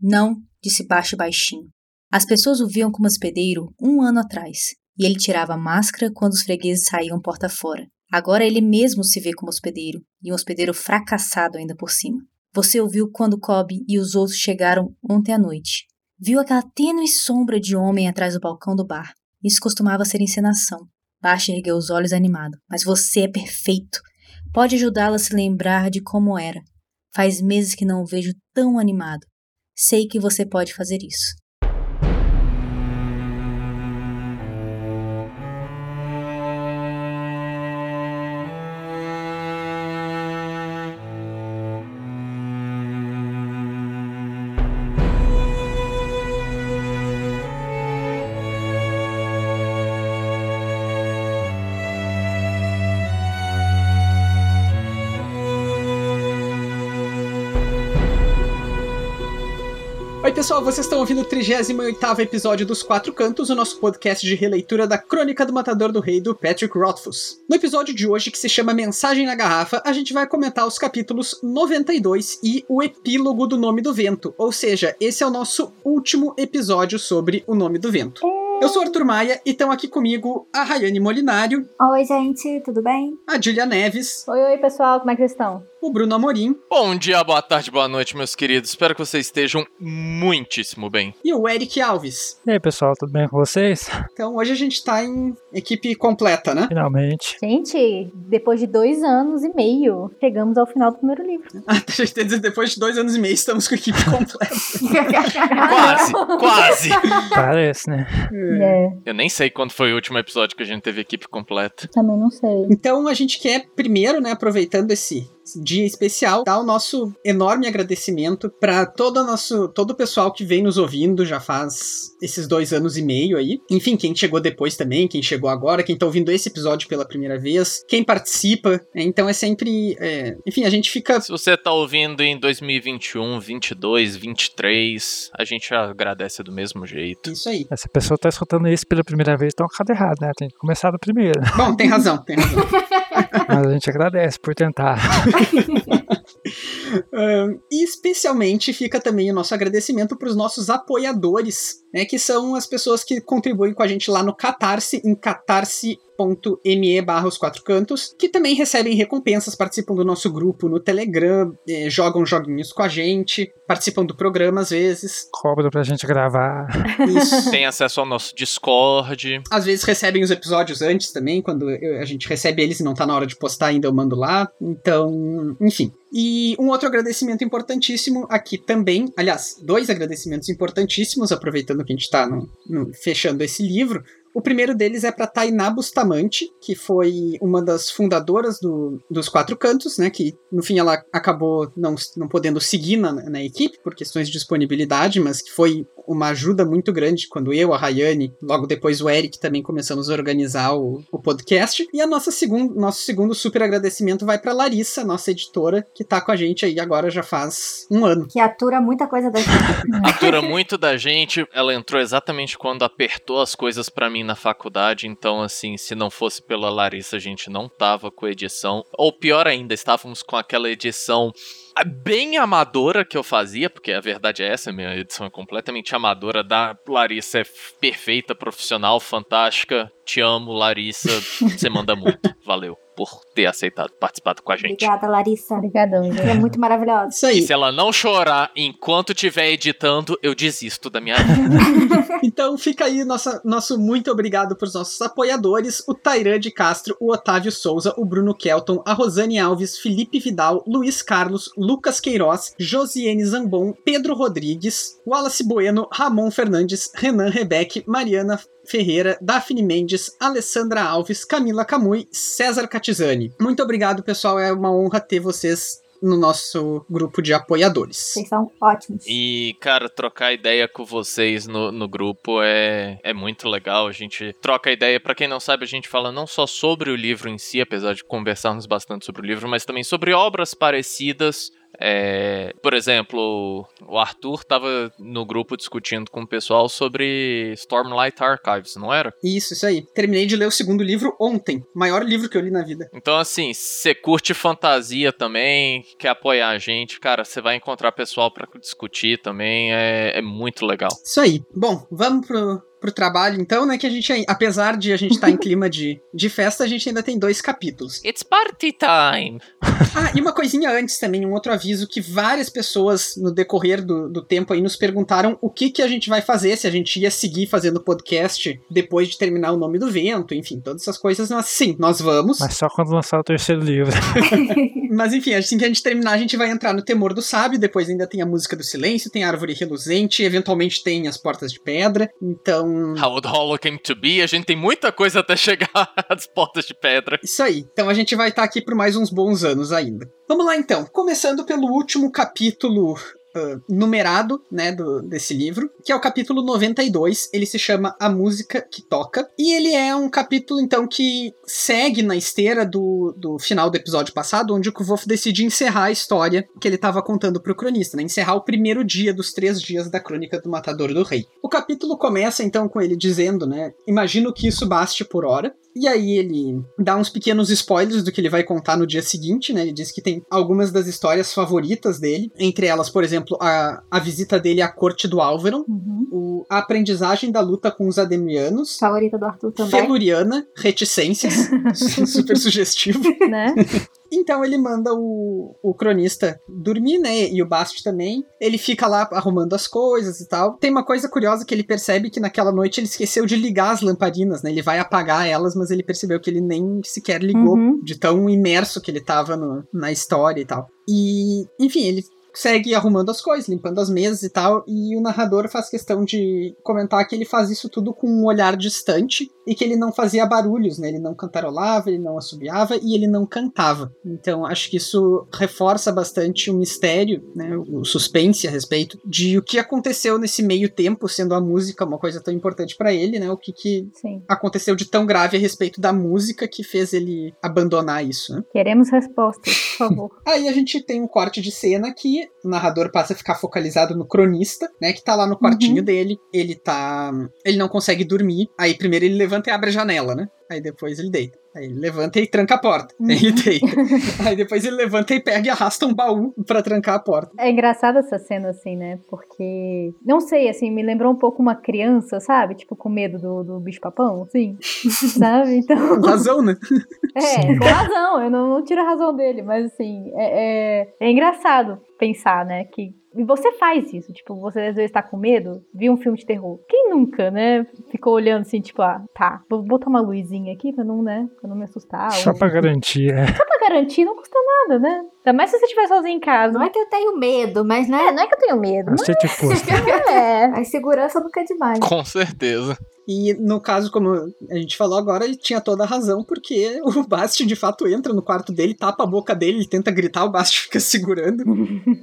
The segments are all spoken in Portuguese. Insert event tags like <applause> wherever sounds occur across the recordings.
Não, disse baixo baixinho. As pessoas o viam como hospedeiro um ano atrás, e ele tirava a máscara quando os fregueses saíam porta fora. Agora ele mesmo se vê como hospedeiro, e um hospedeiro fracassado ainda por cima. Você ouviu quando Cobb e os outros chegaram ontem à noite. Viu aquela tênue sombra de homem atrás do balcão do bar. Isso costumava ser encenação. Baixa ergueu os olhos animado. Mas você é perfeito. Pode ajudá-la a se lembrar de como era. Faz meses que não o vejo tão animado. Sei que você pode fazer isso. Pessoal, vocês estão ouvindo o 38 episódio dos Quatro Cantos, o nosso podcast de releitura da Crônica do Matador do Rei do Patrick Rothfuss. No episódio de hoje, que se chama Mensagem na Garrafa, a gente vai comentar os capítulos 92 e o epílogo do Nome do Vento, ou seja, esse é o nosso último episódio sobre o Nome do Vento. Eu sou Arthur Maia e estão aqui comigo a Rayane Molinário. Oi, gente, tudo bem? A Julia Neves. Oi, oi, pessoal, como é que vocês estão? O Bruno Amorim. Bom dia, boa tarde, boa noite, meus queridos. Espero que vocês estejam muitíssimo bem. E o Eric Alves. E aí, pessoal, tudo bem com vocês? Então, hoje a gente tá em equipe completa, né? Finalmente. Gente, depois de dois anos e meio, chegamos ao final do primeiro livro. <laughs> Ah, deixa eu dizer, depois de dois anos e meio estamos com a equipe completa. <laughs> quase, quase. Parece, né? É, Eu nem sei quando foi o último episódio que a gente teve equipe completa. também não sei. Então a gente quer primeiro, né, aproveitando esse dia especial, dar o nosso enorme agradecimento para todo o nosso, todo o pessoal que vem nos ouvindo já faz esses dois anos e meio aí. Enfim, quem chegou depois também, quem chegou agora, quem tá ouvindo esse episódio pela primeira vez, quem participa. né, Então é sempre, é, enfim, a gente fica Se você tá ouvindo em 2021, 22, 23, a gente agradece do mesmo jeito. isso aí. Essa pessoa tá escutando isso pela primeira vez, então cada errado, né? Tem que começar da primeira. Bom, tem razão, tem razão. <laughs> Mas a gente agradece por tentar. <laughs> <laughs> Ahn, e especialmente fica também o nosso agradecimento para os nossos apoiadores, né, que são as pessoas que contribuem com a gente lá no Catarse, em catarse.me barra os quatro cantos, que também recebem recompensas, participam do nosso grupo no Telegram, eh, jogam joguinhos com a gente, participam do programa às vezes. Cobra pra gente gravar. <laughs> Isso. Tem acesso ao nosso Discord. Às vezes recebem os episódios antes também, quando eu- a gente recebe eles e não tá na hora de postar ainda, eu mando lá. Então, enfim. E um outro agradecimento importantíssimo aqui também, aliás, dois agradecimentos importantíssimos, aproveitando que a gente tá no- no- fechando esse livro. O primeiro deles é para Tainá Bustamante, que foi uma das fundadoras do- dos Quatro Cantos, né? Que no fim ela acabou não, não podendo seguir na, na equipe por questões de disponibilidade, mas que foi uma ajuda muito grande quando eu, a Rayane, logo depois o Eric também começamos a organizar o, o podcast. E a nossa segundo, nosso segundo super agradecimento vai para Larissa, nossa editora, que tá com a gente aí agora já faz um ano. Que atura muita coisa da gente. <laughs> Atura muito da gente. Ela entrou exatamente quando apertou as coisas pra mim na faculdade. Então, assim, se não fosse pela Larissa, a gente não tava com edição. Ou pior ainda, estávamos com aquela edição bem amadora que eu fazia, porque a verdade é essa, minha edição é completamente amadora. Da Larissa é perfeita, profissional, fantástica. Te amo, Larissa. Você manda muito. <laughs> Valeu por ter aceitado participar com a gente. Obrigada, Larissa. Obrigadão, Você é muito maravilhosa. Isso E aí. se ela não chorar enquanto estiver editando, eu desisto da minha vida. <laughs> Então fica aí nossa, nosso muito obrigado para os nossos apoiadores: o Tairan de Castro, o Otávio Souza, o Bruno Kelton, a Rosane Alves, Felipe Vidal, Luiz Carlos, Lucas Queiroz, Josiane Zambon, Pedro Rodrigues, Wallace Bueno, Ramon Fernandes, Renan Rebeck, Mariana Ferreira, Daphne Mendes, Alessandra Alves, Camila Camui, César Catizani. Muito obrigado, pessoal. É uma honra ter vocês no nosso grupo de apoiadores. Vocês são ótimos. E, cara, trocar ideia com vocês no, no grupo é, é muito legal. A gente troca ideia. Pra quem não sabe, a gente fala não só sobre o livro em si, apesar de conversarmos bastante sobre o livro, mas também sobre obras parecidas. É, por exemplo, o Arthur tava no grupo discutindo com o pessoal sobre Stormlight Archives, não era? Isso, isso aí. Terminei de ler o segundo livro ontem. Maior livro que eu li na vida. Então, assim, você curte fantasia também, quer apoiar a gente, cara, você vai encontrar pessoal pra discutir também, é, é muito legal. Isso aí. Bom, vamos pro, pro trabalho então, né? Que a gente, apesar de a gente estar em <laughs> clima de, de festa, a gente ainda tem dois capítulos. It's party time! <laughs> Ah, e uma coisinha antes também, um outro aviso que várias pessoas no decorrer do, do tempo aí nos perguntaram o que que a gente vai fazer, se a gente ia seguir fazendo podcast depois de terminar o Nome do Vento, enfim, todas essas coisas. Mas sim, nós vamos. Mas só quando lançar o terceiro livro. <laughs> Mas enfim, assim que a gente terminar, a gente vai entrar no Temor do Sábio, depois ainda tem a Música do Silêncio, tem a Árvore Reluzente, eventualmente tem as Portas de Pedra, então... How the Hollow Came to Be, a gente tem muita coisa até chegar <laughs> às Portas de Pedra. Isso aí, então a gente vai estar aqui por mais uns bons anos ainda. Vamos lá então, começando pelo último capítulo Uh, numerado, né, do, desse livro, que é o capítulo 92. Ele se chama A Música que Toca. E ele é um capítulo, então, que segue na esteira do, do final do episódio passado, onde o Kvolf decide encerrar a história que ele estava contando para o cronista, né? Encerrar o primeiro dia dos três dias da crônica do Matador do Rei. O capítulo começa, então, com ele dizendo, né? Imagino que isso baste por hora. E aí ele dá uns pequenos spoilers do que ele vai contar no dia seguinte, né? Ele diz que tem algumas das histórias favoritas dele, entre elas, por exemplo, a, a visita dele à corte do Álvaro, Uhum. o, a aprendizagem da luta com os Ademianos, Favorita do Arthur também. Feluriana, reticências, <laughs> super sugestivo. Né? <laughs> Então ele manda o, o cronista dormir, né? E o Bast também. Ele fica lá arrumando as coisas e tal. Tem uma coisa curiosa que ele percebe que naquela noite ele esqueceu de ligar as lamparinas, né? Ele vai apagar elas, mas ele percebeu que ele nem sequer ligou Uhum. de tão imerso que ele tava no- na história e tal. E, enfim, ele segue arrumando as coisas, limpando as mesas e tal, e o narrador faz questão de comentar que ele faz isso tudo com um olhar distante e que ele não fazia barulhos, né? Ele não cantarolava, ele não assobiava e ele não cantava. Então, acho que isso reforça bastante o mistério, né? O suspense a respeito de o que aconteceu nesse meio tempo, sendo a música uma coisa tão importante pra ele, né? O que, que Sim. aconteceu de tão grave a respeito da música que fez ele abandonar isso, né? Queremos respostas, por favor. <laughs> Aí a gente tem um corte de cena que o narrador passa a ficar focalizado no cronista, né? Que tá lá no quartinho dele. Ele tá. Ele não consegue dormir. Aí primeiro ele levanta e abre a janela, né? Aí depois ele deita. Aí ele levanta e tranca a porta. Aí <laughs> ele deita. <laughs> Aí depois ele levanta e pega e arrasta um baú pra trancar a porta. É engraçada essa cena, assim, né? Porque, não sei, assim, me lembrou um pouco uma criança, sabe? Tipo, com medo do, do bicho-papão, assim. <laughs> sabe? Então. Com razão, né? É, com razão, eu não, não tiro a razão dele, mas assim, é, é, é engraçado pensar, né, que e você faz isso, tipo, você às vezes tá com medo, viu um filme de terror. Quem nunca, né, ficou olhando assim, tipo, ah, tá, vou botar uma luzinha aqui pra não, né, pra não me assustar. Só ou- pra garantir, é. Só pra garantir, não custa nada, né? Ainda mais se você estiver sozinho em casa. Não é que eu tenho medo, mas É, né? não é que eu tenho medo, Você te custa. mas <laughs> é. <laughs> A segurança nunca é demais. Com certeza. E no caso, como a gente falou agora, ele tinha toda a razão, porque <laughs> o Bast de fato entra no quarto dele, tapa a boca dele, ele tenta gritar, o Bast <laughs> fica segurando. <laughs>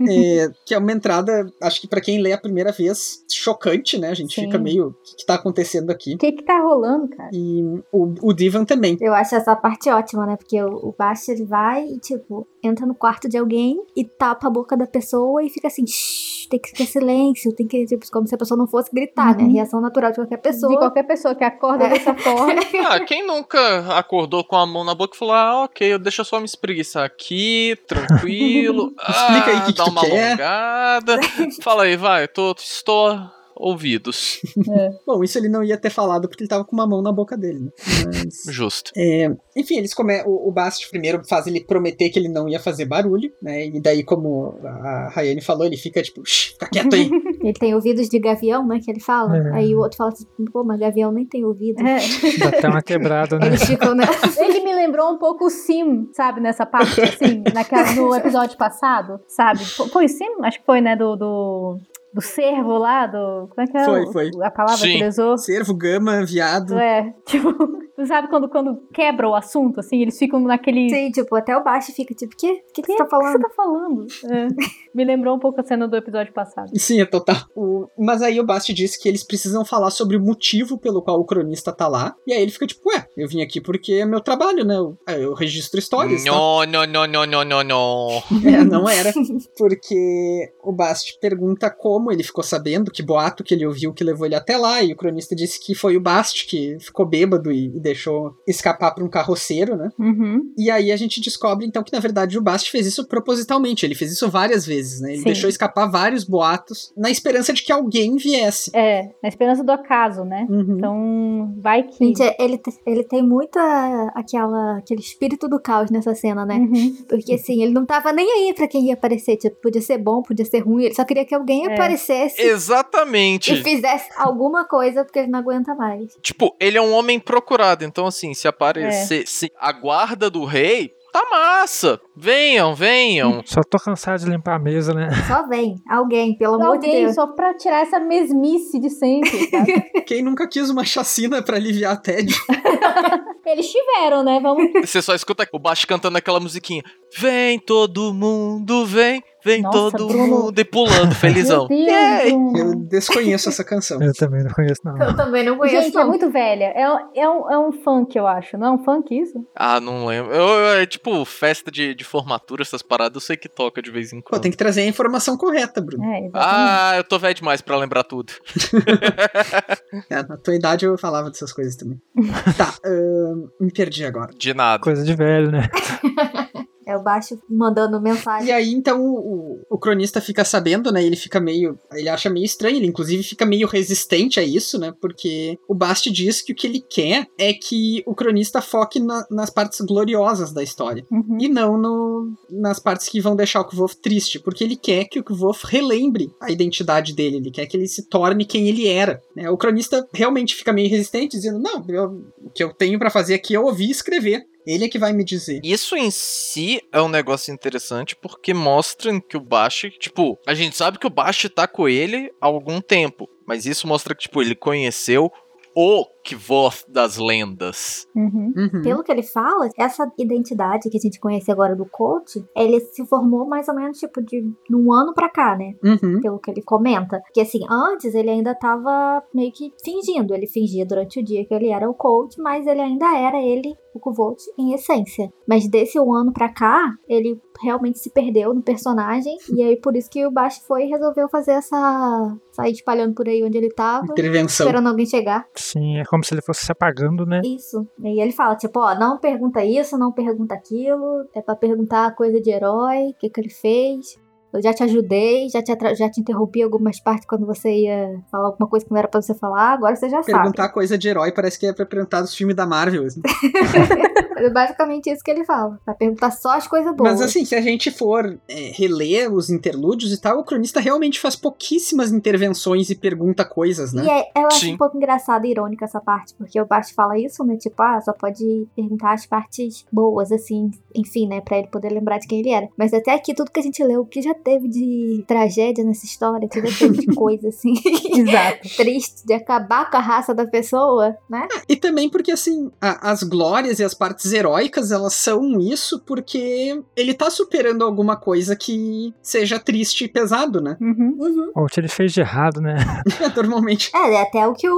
É, que é uma entrada, acho que pra quem lê a primeira vez, chocante, né? A gente Sim. fica meio. O que, que tá acontecendo aqui? O que que tá rolando, cara? E o, o Divan também. Eu acho essa parte ótima, né? Porque o, o Bast, ele vai e, tipo, entra no quarto de alguém e tapa a boca da pessoa e fica assim, "Shh, tem que ter silêncio, tem que, tipo, como se a pessoa não fosse gritar, né? Uhum. Reação natural de qualquer pessoa. De qualquer pessoa que acorda É. dessa forma. <laughs> Ah, quem nunca acordou com a mão na boca e falou: Ah, ok, deixa eu só me espreguiçar aqui, tranquilo. <laughs> Explica aí o que que dá tu uma quer." alongada. Fala aí, vai, tô, estou ouvidos. <laughs> Bom, isso ele não ia ter falado porque ele tava com uma mão na boca dele, né? Mas. <laughs> Justo. É, enfim, eles come... o, o Bast primeiro faz ele prometer que ele não ia fazer barulho, né? E daí, como a Rayane falou, ele fica tipo, "Shh, fica quieto aí. <laughs> Ele tem ouvidos de gavião, né? Que ele fala. É. Aí o outro fala assim, pô, mas gavião nem tem ouvido. É. Dá até uma quebrada, né? Eles ficam, né? Ele me lembrou um pouco o Sim, sabe, nessa parte, assim, naquela, no episódio passado, sabe? Fo- Foi o Sim? Acho que foi, né, do, do, do cervo lá, do. Como é que é? Foi, foi. A palavra Sim. que ele usou? Cervo, gama, viado. É, <laughs> tipo, tu sabe quando, quando quebra o assunto, assim, eles ficam naquele. Sim, tipo, até o baixo fica tipo, o quê? O que, que você tá O que você falando? tá falando? É. Me lembrou um pouco a cena do episódio passado. Sim, é total. O- Mas aí o Bast disse que eles precisam falar sobre o motivo pelo qual o cronista tá lá. E aí ele fica tipo, ué, eu vim aqui porque é meu trabalho, né? Eu, é, eu registro histórias. tá? Não, não, não, não, não, não, não. É, não era. Porque o Bast pergunta como ele ficou sabendo, que boato que ele ouviu que levou ele até lá. E o cronista disse que foi o Bast que ficou bêbado e, e deixou escapar pra um carroceiro, né? Uhum. E aí a gente descobre então que na verdade o Bast fez isso propositalmente. Ele fez isso várias vezes, né? Ele Sim. deixou escapar vários boatos na esperança de que alguém viesse. É, na esperança do acaso, né? Uhum. Então, vai que. Gente, ele, te- ele tem muita aquela, aquele espírito do caos nessa cena, né? Uhum. Porque assim, ele não tava nem aí pra quem ia aparecer. Tipo, podia ser bom, podia ser ruim. Ele só queria que alguém É. aparecesse Exatamente. e fizesse alguma coisa porque ele não aguenta mais. Tipo, ele é um homem procurado, então assim, se aparecer se a guarda do rei, tá massa. Venham, venham. Só tô cansado de limpar a mesa, né? Só vem, alguém, pelo amor de Alguém Deus. só pra tirar essa mesmice de sempre, sabe? <laughs> Quem nunca quis uma chacina pra aliviar a tédio? <laughs> Eles tiveram, né? Vamos. Você só escuta o baixo cantando aquela musiquinha. Vem todo mundo, vem, vem Nossa, todo Bruno. mundo e pulando, <laughs> felizão. Eu desconheço essa canção. Eu também não conheço, não. Eu também não conheço. Gente, é não. muito velha. É, um- é, um, é um funk, eu acho. Não é um funk isso? Ah, não lembro. Eu, eu- é tipo festa de, de formatura, essas paradas, eu sei que toca de vez em Pô, quando. tem que trazer a informação correta, Bruno. É. Ah, eu tô velho demais pra lembrar tudo. <laughs> É, na tua idade eu falava dessas coisas também. tá, ahn, me perdi agora. De nada. Coisa de velho, né? <laughs> É o baixo mandando mensagem. E aí, então, o, o cronista fica sabendo, né? Ele fica meio. Ele acha meio estranho, ele inclusive fica meio resistente a isso, né? Porque o Bast diz que o que ele quer é que o cronista foque na- nas partes gloriosas da história. Uhum. E não no, nas partes que vão deixar o Kvolf triste, porque ele quer que o Kvolf relembre a identidade dele, ele quer que ele se torne quem ele era. né? O cronista realmente fica meio resistente, dizendo: Não, eu- o que eu tenho pra fazer aqui é ouvir e escrever. Ele é que vai me dizer. Isso em si é um negócio interessante porque mostra que o Bashi, tipo, a gente sabe que o Bashi tá com ele há algum tempo, mas isso mostra que, tipo, ele conheceu o Kvoth das lendas. Uhum. Uhum. Pelo que ele fala, essa identidade que a gente conhece agora do coach, ele se formou mais ou menos tipo de um ano pra cá, né? Uhum. Pelo que ele comenta. Porque assim, antes ele ainda tava meio que fingindo. Ele fingia durante o dia que ele era o coach, mas ele ainda era ele, o Kvolt, em essência. Mas desse um ano pra cá, ele realmente se perdeu no personagem. e aí por isso que o Bash foi e resolveu fazer essa. sair espalhando por aí onde ele tava. Intervenção. Esperando alguém chegar. Sim, é como se ele fosse se apagando, né? Isso. E ele fala, tipo, ó, não pergunta isso, não pergunta aquilo. É pra perguntar coisa de herói, o que, que ele fez. Eu já te ajudei, já te, atra- já te interrompi algumas partes quando você ia falar alguma coisa que não era pra você falar, agora você já Perguntar coisa de herói parece que é pra perguntar dos filmes da Marvel. assim. sabe. <laughs> É basicamente isso que ele fala. Vai perguntar só as coisas boas. Mas assim, se a gente for é, reler os interlúdios e tal, o cronista realmente faz pouquíssimas intervenções e pergunta coisas, né? E é, eu acho Sim. um pouco engraçado e irônica essa parte, porque o Bast fala isso, né? Tipo, ah, só pode perguntar as partes boas, assim, enfim, né? Pra ele poder lembrar de quem ele era. Mas até aqui, tudo que a gente leu, o que já teve de tragédia nessa história, o que já teve de coisa, assim, <laughs> Exato. triste, de acabar com a raça da pessoa, né? E também porque, assim, a- as glórias e as partes heróicas, elas são isso porque ele tá superando alguma coisa que seja triste e pesado, né? Uhum. Uhum. Ou o que ele fez de errado, né? <laughs> Normalmente. É, é até o que o,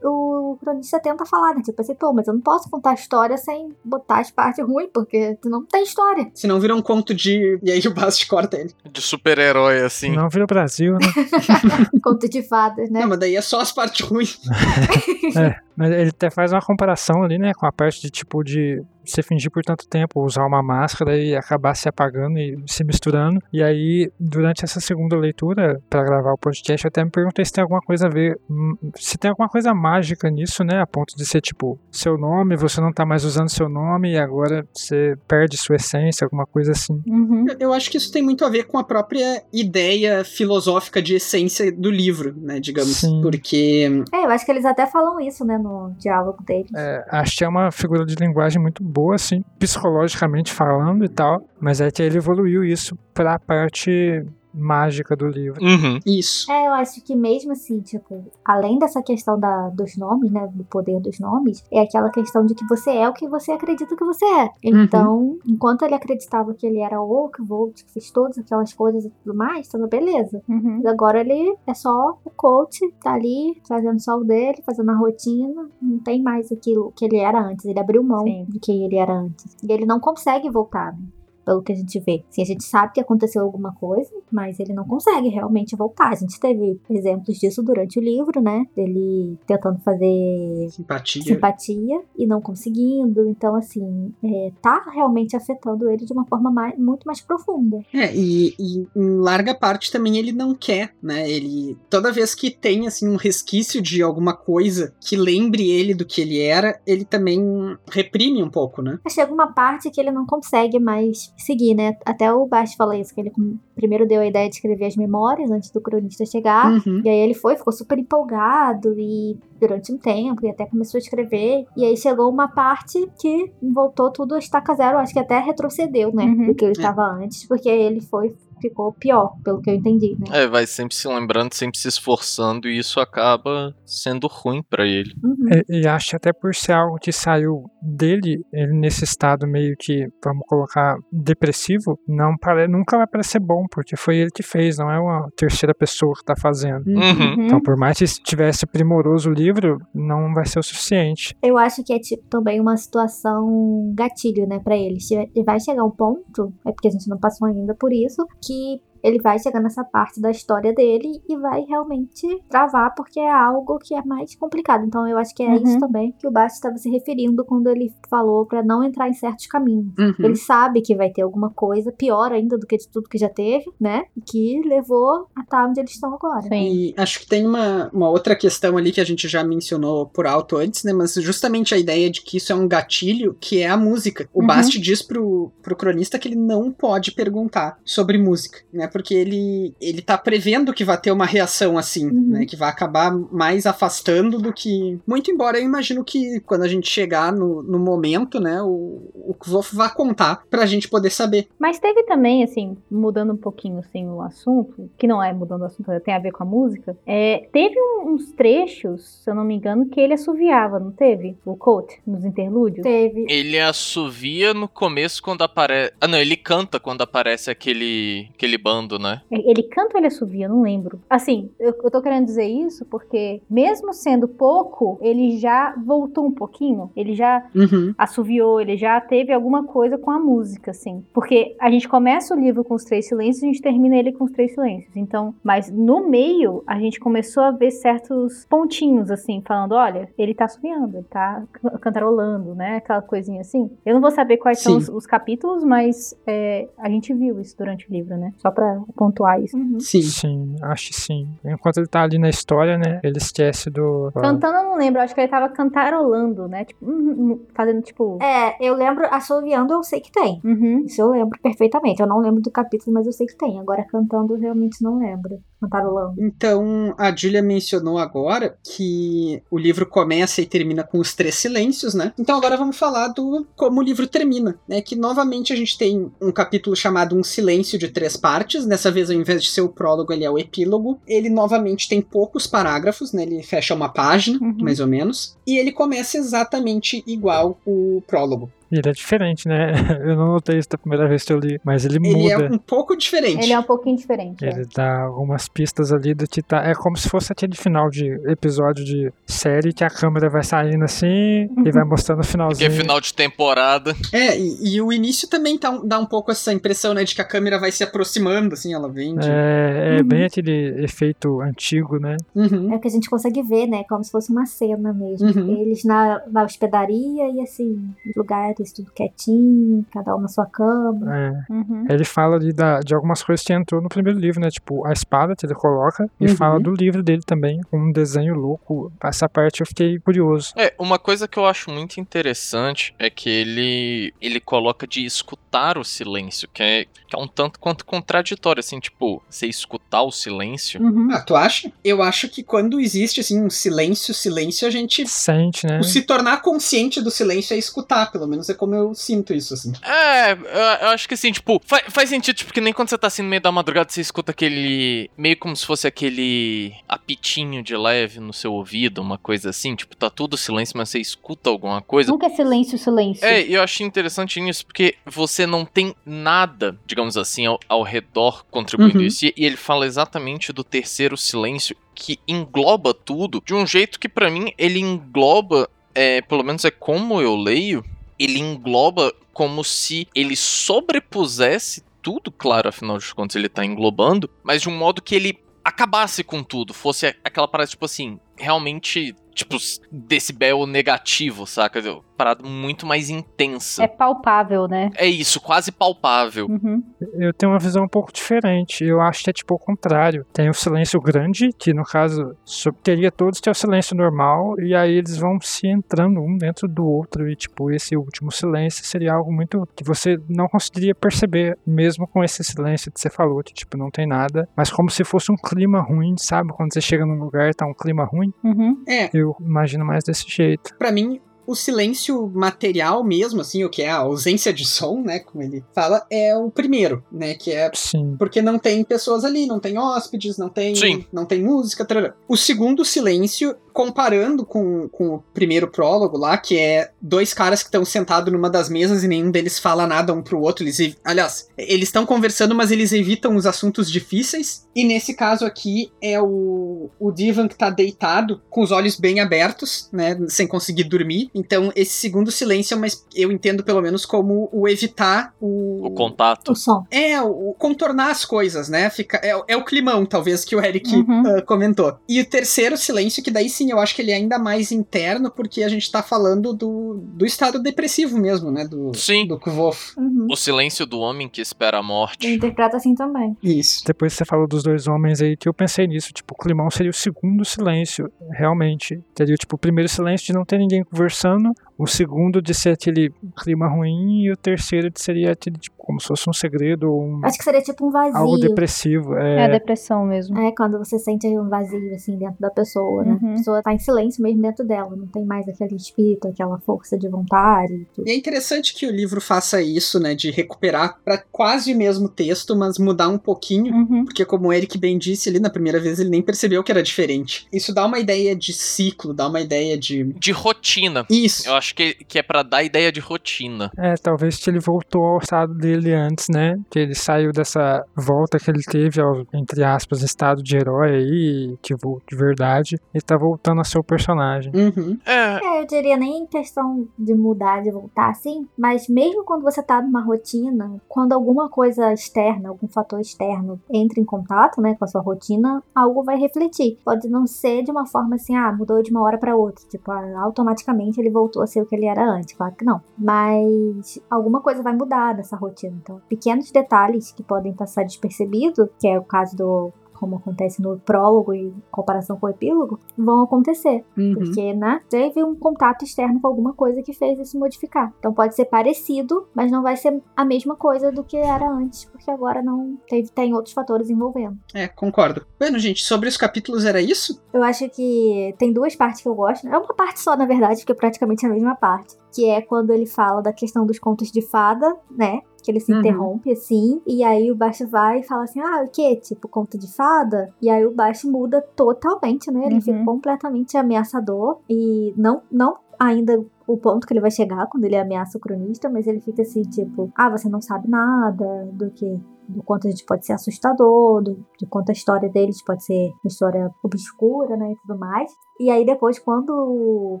o, o cronista tenta falar, né? Tipo assim, pô, mas eu não posso contar a história sem botar as partes ruins, porque não tem história. Se não vira um conto de. E aí o Bast corta ele. De super-herói, assim. Não vira o Brasil, né? <laughs> Conto de fadas, né? Não, mas daí é só as partes ruins. <laughs> Mas ele até faz uma comparação ali, né? Com a parte de tipo de você fingir por tanto tempo, usar uma máscara e acabar se apagando e se misturando. E aí, durante essa segunda leitura, pra gravar o podcast, eu até me perguntei se tem alguma coisa a ver, hum, se tem alguma coisa mágica nisso, né? A ponto de ser tipo, seu nome, você não tá mais usando seu nome e agora você perde sua essência, alguma coisa assim. Uhum. Eu- Eu acho que isso tem muito a ver com a própria ideia filosófica de essência do livro, né? Digamos. Sim. Porque. É, eu acho que eles até falam isso, né, no diálogo deles. É, acho que é uma figura de linguagem muito boa, assim, psicologicamente falando e tal, mas é que ele evoluiu isso pra parte mágica do livro. Uhum. Isso. É, eu acho que mesmo assim, tipo, além dessa questão da, dos nomes, né, do poder dos nomes, é aquela questão de que você é o que você acredita que você é. Então, enquanto ele acreditava que ele era o Volt, que fez todas aquelas coisas e tudo mais, tava beleza. Uhum. Agora ele é só o coach, tá ali fazendo só o dele, fazendo a rotina, não tem mais aquilo que ele era antes. Ele abriu mão Sim. de quem ele era antes. E ele não consegue voltar, né? Pelo que a gente vê. Sim, a gente sabe que aconteceu alguma coisa, mas ele não consegue realmente voltar. A gente teve exemplos disso durante o livro, né? Dele tentando fazer Simpatia. simpatia e não conseguindo. Então, assim, é, tá realmente afetando ele de uma forma mais- muito mais profunda. É, e, e em larga parte também ele não quer, né? Ele. Toda vez que tem, assim, um resquício de alguma coisa que lembre ele do que ele era, ele também reprime um pouco, né? Chega uma parte que ele não consegue mais seguir, né? Até o Bast fala isso, que ele primeiro deu a ideia de escrever as memórias antes do cronista chegar. Uhum. E aí ele foi, ficou super empolgado e durante um tempo e até começou a escrever. E aí chegou uma parte que voltou tudo a estaca zero, acho que até retrocedeu, né? Uhum. Do que ele estava antes, porque ele foi ficou pior, pelo que eu entendi, né? É, vai sempre se lembrando, sempre se esforçando, e isso acaba sendo ruim pra ele. Uhum. E, e acho que até por ser algo que saiu dele, ele nesse estado meio que, vamos colocar, depressivo, não pare, nunca vai parecer bom, porque foi ele que fez, não é uma terceira pessoa que tá fazendo. Uhum. Então, por mais que estivesse primoroso o livro, não vai ser o suficiente. Eu acho que é tipo também uma situação gatilho, né, pra ele. Che- Ele vai chegar um ponto, é porque a gente não passou ainda por isso, que ele vai chegar nessa parte da história dele e vai realmente travar, porque é algo que é mais complicado. Então eu acho que é Uhum. isso também que o Bast estava se referindo quando ele falou pra não entrar em certos caminhos. Uhum. Ele sabe que vai ter alguma coisa pior ainda do que de tudo que já teve, né? Que levou a estar onde eles estão agora. Sim. E acho que tem uma, uma outra questão ali que a gente já mencionou por alto antes, né? Mas justamente a ideia de que isso é um gatilho, que é a música. O Uhum. Bast diz pro, pro cronista que ele não pode perguntar sobre música, né? Porque ele, ele tá prevendo que vai ter uma reação assim, Uhum. né? Que vai acabar mais afastando do que. Muito embora eu imagino que quando a gente chegar no, no momento, né? O, o Kvof vai contar pra gente poder saber. Mas teve também, assim, mudando um pouquinho assim, o assunto, que não é mudando o assunto, tem a ver com a música. É, teve um- uns trechos, se eu não me engano, que ele assoviava, não teve? O Colt, nos interlúdios? Teve. Ele assovia no começo quando aparece. Ah, não, ele canta quando aparece aquele, aquele bando, né? Ele canta ou ele assovia? Não lembro. Assim, eu, eu tô querendo dizer isso porque, mesmo sendo pouco, ele já voltou um pouquinho. Ele já Uhum. assoviou, ele já teve alguma coisa com a música, assim. Porque a gente começa o livro com os três silêncios e a gente termina ele com os três silêncios. Então, mas no meio, a gente começou a ver certos pontinhos, assim, falando: olha, ele tá assoviando, ele tá can- cantarolando, né? Aquela coisinha assim. Eu não vou saber quais são os, Sim. os capítulos, mas é, a gente viu isso durante o livro, né? Só pra pontuar isso. Uhum. Sim. Sim, acho que sim. Enquanto ele tá ali na história, né, ele esquece do... Cantando eu não lembro, acho que ele tava cantarolando, né? Tipo, uhum, uhum, fazendo tipo. É, eu lembro, assoviando eu sei que tem. Uhum. Isso eu lembro perfeitamente. Eu não lembro do capítulo, mas eu sei que tem. Agora cantando eu realmente não lembro. Cantarolando. Então, a Julia mencionou agora que o livro começa e termina com os três silêncios, né? Então agora vamos falar do como o livro termina, né? Que novamente a gente tem um capítulo chamado Um Silêncio de Três Partes. Dessa vez, ao invés de ser o prólogo, ele é o epílogo. Ele novamente tem poucos parágrafos, né? Ele fecha uma página, Uhum. mais ou menos. E ele começa exatamente igual o prólogo. E ele é diferente, né? <laughs> Eu não notei isso da primeira vez que eu li, mas ele, Ele é muda. um pouco diferente. Ele é um pouquinho diferente. é. Ele dá algumas pistas ali do que tá. É como se fosse aquele final de episódio de série que a câmera vai saindo assim e vai <laughs> mostrando o Porque finalzinho. é final de temporada. É, e, e o início também tá dá um pouco essa impressão, né? De que a câmera vai se aproximando, assim, ela vem de... É, é Uhum. bem aquele efeito antigo, né? Uhum. É o que a gente consegue ver, né? Como se fosse uma cena mesmo. Uhum. Eles na, na hospedaria e assim, os lugares tudo quietinho, cada um na sua cama. É. Uhum. Ele fala ali da, de algumas coisas que entrou no primeiro livro, né? Tipo, a espada que ele coloca. E Uhum. fala do livro dele também, com um desenho louco. Essa parte eu fiquei curioso. É, uma coisa que eu acho muito interessante é que ele ele coloca de escutar o silêncio, que é, que é um tanto quanto contraditório, assim, tipo, você escutar o silêncio. Uhum. Ah, tu acha? Eu acho que quando existe, assim, um silêncio, silêncio, a gente... Sente, né? O se tornar consciente do silêncio é escutar, pelo menos menos é como eu sinto isso, assim. É, eu, eu acho que assim, tipo, fa- faz sentido, tipo, que nem quando você tá assim no meio da madrugada, você escuta aquele. meio como se fosse aquele apitinho de leve no seu ouvido, uma coisa assim, tipo, tá tudo silêncio, mas você escuta alguma coisa. Nunca é silêncio, silêncio. É, e eu achei interessante nisso, porque você não tem nada, digamos assim, ao, ao redor contribuindo Uhum. isso. E, e ele fala exatamente do terceiro silêncio, que engloba tudo, de um jeito que pra mim ele engloba, é, pelo menos é como eu leio, ele engloba como se ele sobrepusesse tudo, claro, afinal de contas ele tá englobando, mas de um modo que ele acabasse com tudo, fosse aquela parada tipo assim, realmente, tipo, decibel negativo, saca? Parada muito mais intensa. É palpável, né? É isso, quase palpável. Uhum. Eu tenho uma visão um pouco diferente. Eu acho que é tipo o contrário. Tem o silêncio grande, que no caso so- teria todos ter o silêncio normal, e aí eles vão se entrando um dentro do outro, e tipo, esse último silêncio seria algo muito que você não conseguiria perceber, mesmo com esse silêncio que você falou, que tipo, não tem nada, mas como se fosse um clima ruim, sabe? Quando você chega num lugar e tá um clima ruim, Uhum. É, eu imagino mais desse jeito. Pra mim, o silêncio material mesmo, assim, o que é a ausência de som, né, como ele fala, é o primeiro, né, que é Sim. porque não tem pessoas ali, não tem hóspedes, não tem, Sim. não tem música, tarará. O segundo silêncio, comparando com, com o primeiro prólogo lá, que é dois caras que estão sentados numa das mesas e nenhum deles fala nada um pro outro, eles, aliás, eles estão conversando, mas eles evitam os assuntos difíceis, e nesse caso aqui é o, o Divan que tá deitado, com os olhos bem abertos, né, sem conseguir dormir, então esse segundo silêncio é uma, es- eu entendo pelo menos como o evitar O contato. O som. é, o, contornar as coisas, né? Fica, é, é o climão, talvez, que o Eric Uhum. ah, comentou. E o terceiro silêncio, que daí sim eu acho que ele é ainda mais interno, porque a gente tá falando do, do estado depressivo mesmo, né? Do, Sim. do Kvof. Uhum. O silêncio do homem que espera a Eu morte. interpreto assim também. Isso. Depois que você falou dos dois homens aí, que eu pensei nisso, tipo, o climão seria o segundo silêncio, realmente. Teria, tipo, o primeiro silêncio de não ter ninguém conversando, o segundo de ser aquele clima ruim, e o terceiro de seria aquele, tipo, como se fosse um segredo ou um, Acho que seria tipo um vazio. algo depressivo. É, a É, depressão mesmo. É quando você sente um vazio assim dentro da pessoa, né? Uhum. A pessoa tá em silêncio mesmo dentro dela, não tem mais aquele espírito, aquela força de vontade e tudo. E é interessante que o livro faça isso, né? De recuperar para quase o mesmo texto, mas mudar um pouquinho. Uhum. Porque, como o Eric bem disse ali na primeira vez, ele nem percebeu que era diferente. Isso dá uma ideia de ciclo, dá uma ideia de. De rotina. Isso. Eu acho que, que é pra dar ideia de rotina. é, talvez que ele voltou ao estado dele antes, né? Que ele saiu dessa volta que ele teve ao, entre aspas, estado de herói aí, que de verdade, e tá voltando a ser o personagem. Uhum. É, É, eu diria nem em questão de mudar, de voltar assim, mas mesmo quando você tá numa rotina, quando alguma coisa externa, algum fator externo entra em contato, né, com a sua rotina, algo vai refletir. Pode não ser de uma forma assim, ah, mudou de uma hora pra outra, tipo, ah, automaticamente ele voltou a ser o que ele era antes, claro que não. Mas alguma coisa vai mudar dessa rotina. Então, pequenos detalhes que podem passar despercebidos, que é o caso do como acontece no prólogo e em comparação com o epílogo, vão acontecer. Uhum. Porque, né, teve um contato externo com alguma coisa que fez isso modificar. Então pode ser parecido, mas não vai ser a mesma coisa do que era antes, porque agora não teve, tem outros fatores envolvendo. É, concordo. Bueno, gente, sobre os capítulos era isso? Eu acho que tem duas partes que eu gosto. É uma parte só, na verdade, porque é praticamente a mesma parte. Que é quando ele fala da questão dos contos de fada, né? Que ele se Uhum. interrompe assim. E aí o Baixo vai e fala assim: Ah, o quê? Tipo, conto de fada? E aí o Baixo muda totalmente, né? Ele Uhum. fica completamente ameaçador. E não, não ainda o ponto que ele vai chegar quando ele ameaça o cronista, mas ele fica assim, tipo, ah, você não sabe nada do que. Do quanto a gente pode ser assustador, do, de quanto a história deles pode ser uma história obscura, né, e tudo mais. E aí depois, quando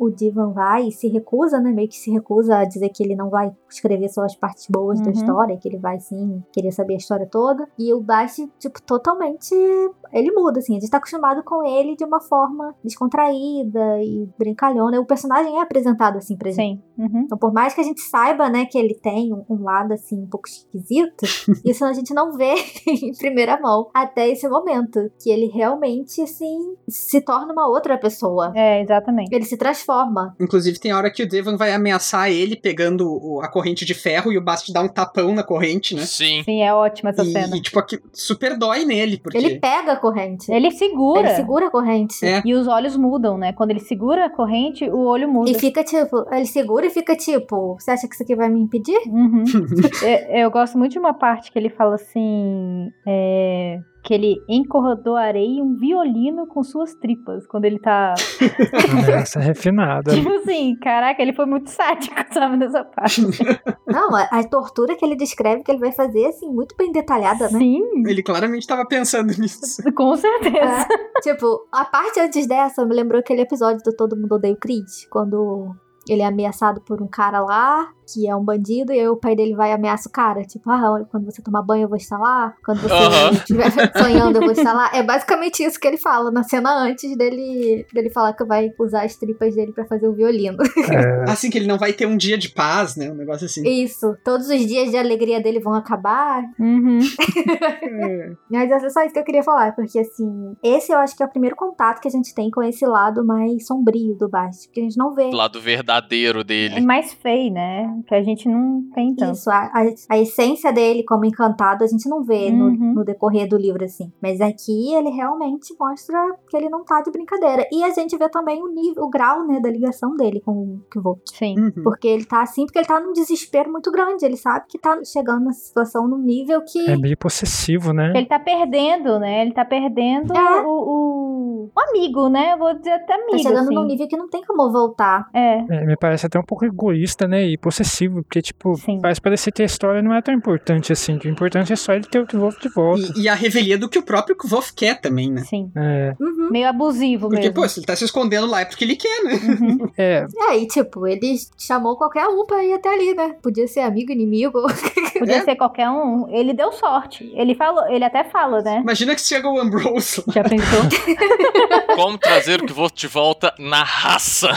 o Divan vai e se recusa, né, meio que se recusa a dizer que ele não vai escrever só as partes boas da Uhum. história, que ele vai sim querer saber a história toda. E o Bash, tipo, totalmente, ele muda, assim, a gente tá acostumado com ele de uma forma descontraída e brincalhona. O personagem é apresentado assim pra gente. Sim. Uhum. Então, por mais que a gente saiba, né, que ele tem um, um lado, assim, um pouco esquisito, <laughs> isso a gente não vê <laughs> em primeira mão até esse momento. Que ele realmente, assim, se torna uma outra pessoa. É, exatamente. Ele se transforma. Inclusive, tem a hora que o Devon vai ameaçar ele pegando o- a corrente de ferro e o Bast dá um tapão na corrente, né? Sim. Sim, é ótima essa E, cena. e, tipo, aqui, super dói nele, porque. Ele pega a corrente. Ele segura. Ele segura a corrente. É. E os olhos mudam, né? Quando ele segura a corrente, o olho muda. E fica tipo, ele segura e fica tipo, você acha que isso aqui vai me impedir? Uhum. <laughs> É, eu gosto muito de uma parte que ele fala assim. é, que ele encordoarei um violino com suas tripas. Quando ele tá. <laughs> Essa é refinada. tipo assim, caraca, ele foi muito sádico, <laughs> sabe, nessa parte. Não, a, a tortura que ele descreve que ele vai fazer, assim, muito bem detalhada, né? Sim, Ele claramente tava pensando nisso. com certeza. É, tipo, a parte antes dessa me lembrou aquele episódio do Todo Mundo Odeia o Creed, quando ele é ameaçado por um cara lá, que é um bandido, e aí o pai dele vai e ameaça o cara. Tipo, ah, olha, quando você tomar banho eu vou estar lá, quando você Aham. <laughs> estiver sonhando eu vou estar lá. É basicamente isso que ele fala na cena antes dele, dele falar que vai usar as tripas dele pra fazer o violino. <laughs> Assim que ele não vai ter um dia de paz, né? Um negócio assim. Isso. Todos os dias de alegria dele vão acabar. Uhum. É. <laughs> Mas é só isso que eu queria falar, porque assim, esse eu acho que é o primeiro contato que a gente tem com esse lado mais sombrio do Bast, que a gente não vê. Do lado verdadeiro É dele. mais feio, né? Que a gente não tem tanto. Isso, a, a, a essência dele como encantado a gente não vê no, Uhum. no decorrer do livro, assim. Mas aqui ele realmente mostra que ele não tá de brincadeira. E a gente vê também o nível, o grau, né, da ligação dele com o Kvolt. Sim. Uhum. Porque ele tá assim, porque ele tá num desespero muito grande. Ele sabe que tá chegando na situação num nível que. É meio possessivo, né? Ele tá perdendo, né? Ele tá perdendo É. o, o amigo, né? Eu vou dizer até amigo. Tá chegando assim. num nível que não tem como voltar. É, É, me parece até um pouco egoísta, né? E possessivo, porque, tipo, Sim. faz parecer que a história não é tão importante assim. O importante é só ele ter o Wolf de volta. E, e a revelia do que o próprio Kvof quer também, né? sim. É, Uhum. Meio abusivo Porque, mesmo. pô, se ele tá se escondendo lá é porque ele quer, né? Uhum. <laughs> é, É, e tipo, ele chamou qualquer um pra ir até ali, né? Podia ser amigo, inimigo. <laughs> Podia É. ser qualquer um. Ele deu sorte. Ele falou, ele até fala, né? Imagina que chega o Ambrose. Já pensou? <laughs> Como trazer o que vou de volta na raça,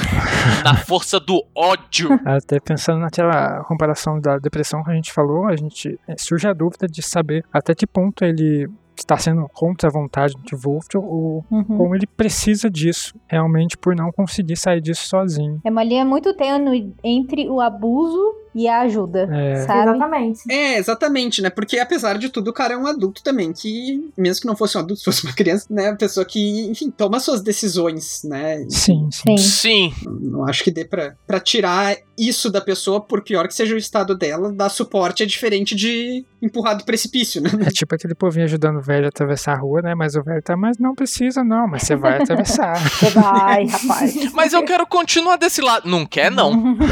na força do ódio. até pensando naquela comparação da depressão que a gente falou, a gente é, surge a dúvida de saber até que ponto ele está sendo contra a vontade de Wolf ou Uhum. como ele precisa disso realmente por não conseguir sair disso sozinho. É uma linha muito tênue entre o abuso e a ajuda. É. Sabe? Exatamente. É, exatamente, né? Porque apesar de tudo, o cara é um adulto também, que, mesmo que não fosse um adulto, se <laughs> fosse uma criança, né? Uma pessoa que, enfim, toma suas decisões, né? Sim, sim. Sim. Sim, Não acho que dê pra, pra tirar isso da pessoa, por pior que seja o estado dela, dar suporte é diferente de empurrar do precipício, né? É tipo aquele povinho ajudando o velho a atravessar a rua, né? Mas o velho tá, mas não precisa não, mas você vai atravessar. <laughs> Você vai, rapaz. <laughs> mas eu quero continuar desse lado. Não quer, não. <laughs>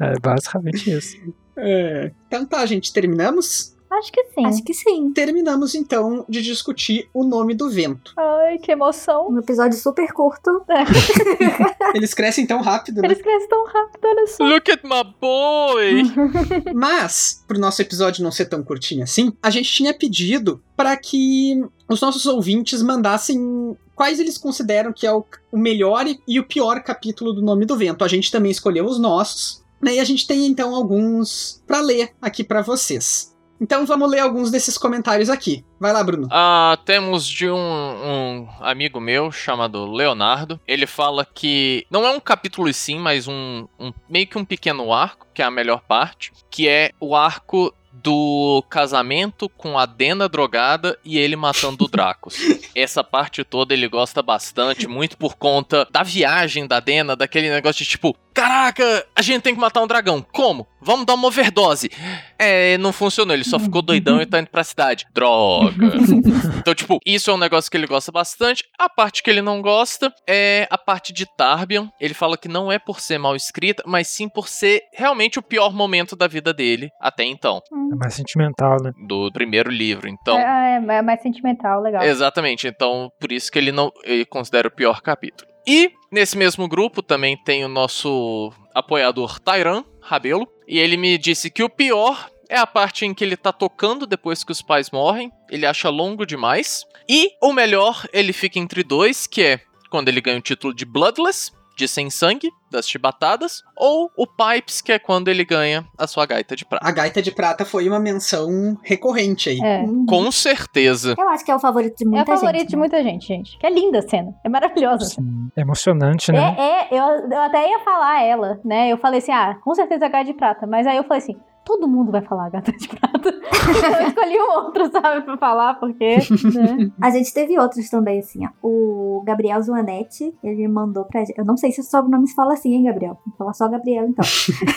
É basicamente isso. É. Então tá, gente, terminamos? Acho que sim. Acho que sim. Terminamos então de discutir o nome do vento. Ai, que emoção. Um episódio super curto. <laughs> Eles crescem tão rápido, né? Eles crescem tão rápido, olha só. Look at my boy. <laughs> Mas, pro nosso episódio não ser tão curtinho assim, a gente tinha pedido para que os nossos ouvintes mandassem quais eles consideram que é o, melhor e, e o pior capítulo do Nome do Vento. A gente também escolheu os nossos, né? E a gente tem então alguns para ler aqui para vocês. Então vamos ler alguns desses comentários aqui. Vai lá, Bruno. Ah, temos de um, um amigo meu chamado Leonardo. Ele fala que não é um capítulo e sim, mas um, um meio que um pequeno arco, que é a melhor parte, que é o arco do casamento com a Dena drogada e ele matando o Dracos. <laughs> Essa parte toda ele gosta bastante, muito por conta da viagem da Dena, daquele negócio de tipo, caraca, a gente tem que matar um dragão. Como? Vamos dar uma overdose. É, não funcionou, ele só ficou doidão e tá indo pra cidade. Droga. <laughs> Então, tipo, isso é um negócio que ele gosta bastante. A parte que ele não gosta é a parte de Tarbian. Ele fala que não é por ser mal escrita, mas sim por ser realmente o pior momento da vida dele até então, É mais sentimental, né? do primeiro livro. Então, É, é, é mais sentimental, legal. Exatamente, então por isso que ele não ele considera o pior capítulo. E nesse mesmo grupo também tem o nosso apoiador Tyran Rabelo, e ele me disse que o pior é a parte em que ele tá tocando depois que os pais morrem, ele acha longo demais. E o melhor, ele fica entre dois, que é quando ele ganha o título de Bloodless, de sem sangue, das chibatadas, ou o Pipes, que é quando ele ganha a sua gaita de prata. A gaita de prata foi uma menção recorrente aí. É. Uhum. Com certeza. Eu acho que é o favorito de É muita a favorita gente. de né? muita gente, gente. Que é linda a cena. É maravilhosa. Sim, emocionante, né? É, é eu, eu até ia falar ela, né? Eu falei assim, ah, com certeza a gata de prata. Mas aí eu falei assim, todo mundo vai falar gata de prata. então <laughs> eu escolhi um outro, sabe, pra falar, porque. Né? A gente teve outros também, assim, ó. O Gabriel Zuanetti, ele mandou pra gente. Eu não sei se o sobrenome se fala assim, hein, Gabriel? Vou falar só Gabriel, então.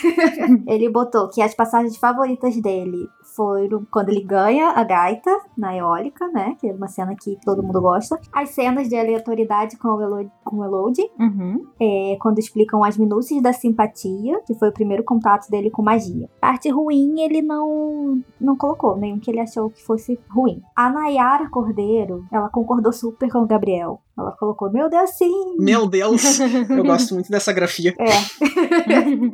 <laughs> ele botou que as passagens favoritas dele foram quando ele ganha a gaita na eólica, né? Que é uma cena que todo mundo gosta. As cenas de aleatoriedade com o Elodie, com o Elodie Uhum. é, quando explicam as minúcias da simpatia, que foi o primeiro contato dele com magia. Parte ruim ele não não colocou, nenhum que ele achou que fosse ruim. A Nayara Cordeiro, ela concordou super com o Gabriel. Ela colocou, meu Deus, sim! Meu Deus, eu <laughs> gosto muito dessa grafia. É.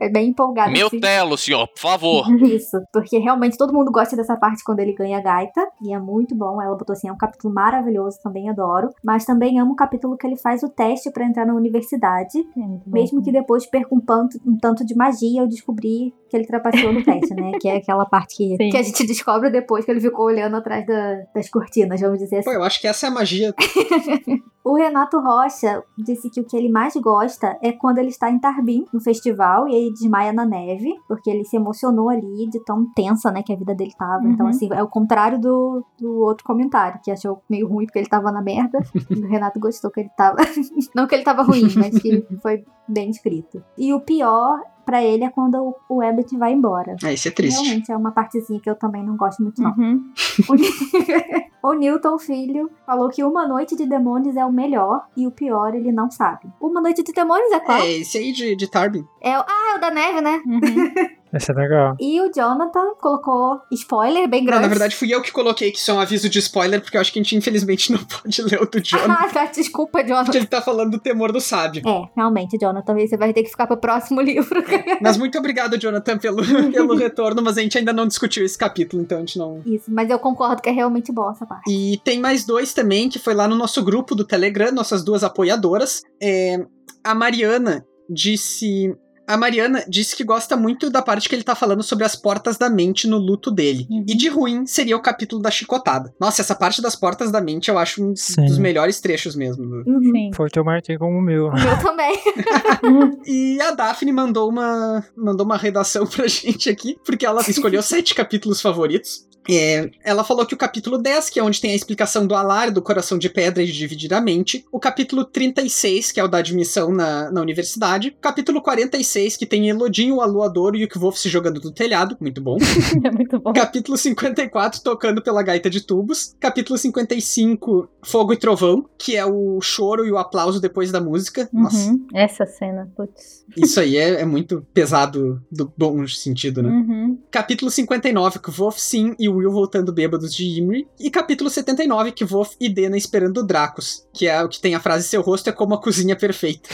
<laughs> é bem empolgada. Meu assim. telo, senhor, por favor. <laughs> Isso, porque realmente todo mundo gosta dessa parte quando ele ganha a gaita, e é muito bom. Ela botou assim, é um capítulo maravilhoso, também adoro. Mas também amo o capítulo que ele faz o teste pra entrar na universidade, É bom. mesmo que depois perca um, panto- um tanto de magia ao descobrir que ele trapaceou no teste, né? Que é aquela parte que, Sim. que a gente descobre depois que ele ficou olhando atrás da- das cortinas, vamos dizer assim. Pô, eu acho que essa é a magia. <laughs> O Renato Rocha disse que o que ele mais gosta é quando ele está em Tarbin, no festival, e ele desmaia na neve, porque ele se emocionou ali de tão tensa, né, que a vida dele tava. Então, Uhum. assim, é o contrário do, do outro comentário, que achou meio ruim porque ele tava na merda. <laughs> o Renato gostou que ele tava. <laughs> Não que ele tava ruim, mas que foi bem escrito. E o pior pra ele é quando o, o Abbott vai embora. Ah, isso é triste. Realmente é uma partezinha que eu também não gosto muito, não. Uhum. <laughs> O Newton Filho falou que Uma Noite de Demônios é o melhor e o pior ele não sabe. Uma Noite de Demônios é qual? É, esse aí de, de Tarbin. É, o, ah, é o da neve, né? Uhum. <laughs> Esse é legal. E o Jonathan colocou spoiler bem Não, grande. na verdade fui eu que coloquei que isso é um aviso de spoiler, porque eu acho que a gente infelizmente não <laughs> pode ler o do <laughs> Jonathan. Ah, tá, desculpa, Porque Jonathan. ele tá falando do temor do sábio. É, realmente, Jonathan, você vai ter que ficar pro próximo <laughs> livro. Mas muito obrigado, Jonathan, pelo, pelo retorno, mas a gente ainda não discutiu esse capítulo, então a gente não. Isso, mas eu concordo que é realmente boa essa parte. E tem mais dois também, que foi lá no nosso grupo do Telegram, nossas duas apoiadoras. É, a Mariana disse. A Mariana disse que gosta muito da parte que ele tá falando sobre as portas da mente no luto dele. Uhum. E de ruim seria o capítulo da chicotada. Nossa, essa parte das portas da mente eu acho um Sim. dos melhores trechos mesmo. Uhum. Sim. Foi o que eu marquei como o meu. Eu também. <laughs> E a Daphne mandou uma, mandou uma redação pra <laughs> gente aqui, porque ela escolheu sete capítulos favoritos. É, ela falou que o capítulo 10, que é onde tem a explicação do alar, do coração de pedra e de dividir a mente. O capítulo 36, que é o da admissão na, na universidade. O capítulo 46, que tem Elodinho, o Aluador e o Kvolf se jogando do telhado. Muito bom. <laughs> É muito bom. Capítulo 54, tocando pela gaita de tubos. Capítulo 55, Fogo e Trovão, que é o choro e o aplauso depois da música. Nossa, Uhum. Essa cena, putz. isso aí é, é muito pesado do bom sentido, né? Uhum. Capítulo 59, que Wolf Sim e Will voltando bêbados de Imri. E capítulo 79, que Wolf e Dena esperando Dracos, que é o que tem a frase Seu rosto é como a cozinha perfeita.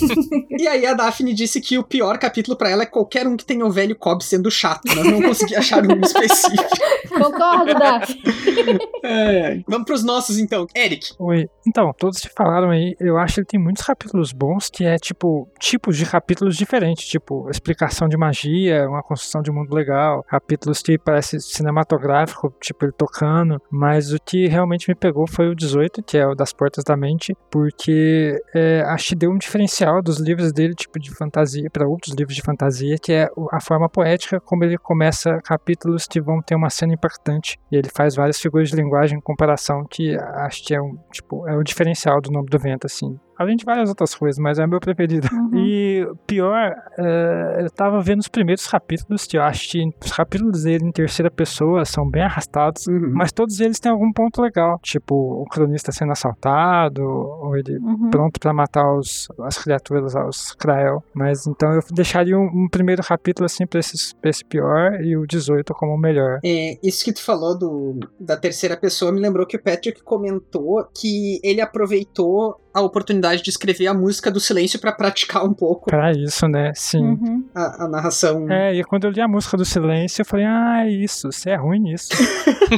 <laughs> e aí a Daphne disse que o pior capítulo pra ela é qualquer um que tenha o velho Cobb sendo chato, mas não consegui achar um específico. <laughs> Concordo, Daphne. É. Vamos pros nossos então. Eric. Oi. Então, todos que falaram aí, eu acho que ele tem muitos capítulos bons que é tipo, tipos de capítulos diferentes, tipo, explicação de magia, uma construção de mundo legal, capítulos que parece cinematográfico, tipo ele tocando, mas o que realmente me pegou foi o 18, que é o das Portas da Mente, porque é, acho que deu um diferencial dos livros dele, tipo de fantasia, para outros livros de fantasia, que é a forma poética como ele começa capítulos que vão ter uma cena impactante, e ele faz várias figuras de linguagem em comparação que acho que é um, tipo, é o diferencial do Nome do Vento, assim. Além de várias outras coisas, mas é o meu preferido. Uhum. E pior, é, eu tava vendo os primeiros capítulos, que eu acho que os capítulos dele em terceira pessoa são bem arrastados, Uhum. mas todos eles têm algum ponto legal. Tipo, o cronista sendo assaltado, ou ele Uhum. pronto pra matar os, as criaturas, os Krael. Mas então eu deixaria um, um primeiro capítulo assim pra, esses, pra esse pior e o 18 como o melhor. É, isso que tu falou do, da terceira pessoa me lembrou que o Patrick comentou que ele aproveitou a oportunidade de escrever a música do silêncio pra praticar um pouco Pra isso, né? Sim. Uhum. a, a narração. É, e quando eu li a música do silêncio, eu falei, ah, é isso, você é ruim nisso. <laughs>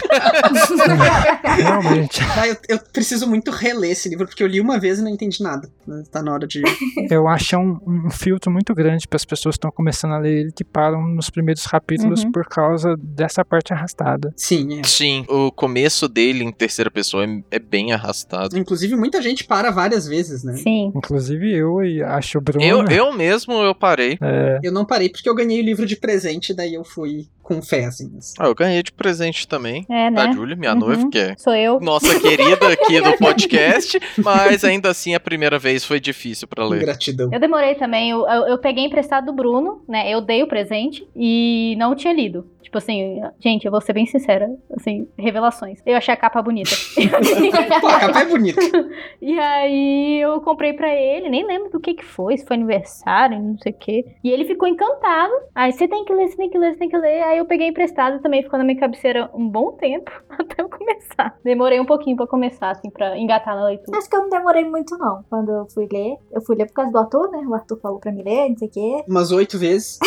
<laughs> Realmente. Ah, eu, eu preciso muito reler esse livro, porque eu li uma vez e não entendi nada. né? Tá na hora de. <laughs> Eu acho um, um filtro muito grande para as pessoas que estão começando a ler ele que param nos primeiros capítulos Uhum. por causa dessa parte arrastada. Sim, é. Sim, o começo dele em terceira pessoa é, é bem arrastado. Inclusive, muita gente para várias vezes, né? Sim. Inclusive eu e acho o Bruno. Eu, eu mesmo, eu parei. É, Eu não parei porque eu ganhei o livro de presente, daí eu fui com fé, assim. Ah, eu ganhei de presente também. É, Da né? Julia, minha Uhum. noiva, que é Sou eu. nossa querida <laughs> aqui do podcast, mas ainda assim a primeira vez foi difícil pra ler. Gratidão. Eu demorei também. Eu, eu, eu peguei emprestado do Bruno, né? Eu dei o presente e não tinha lido. Tipo assim, gente, eu vou ser bem sincera. Assim, revelações. Eu achei a capa bonita. <laughs> Pô, a capa é bonita. <laughs> e aí eu comprei pra ele, nem lembro do que que foi, se foi aniversário, não sei o quê. E ele ficou encantado. Aí você tem que ler, você tem que ler, você tem que ler. Aí eu peguei emprestado e também ficou na minha cabeceira um bom tempo <laughs> até eu começar. Demorei um pouquinho pra começar, assim, pra engatar na leitura. Acho que eu não demorei muito, não. Quando eu fui ler, eu fui ler por causa do Arthur, né? O Arthur falou pra me ler, não sei o quê. Umas oito vezes.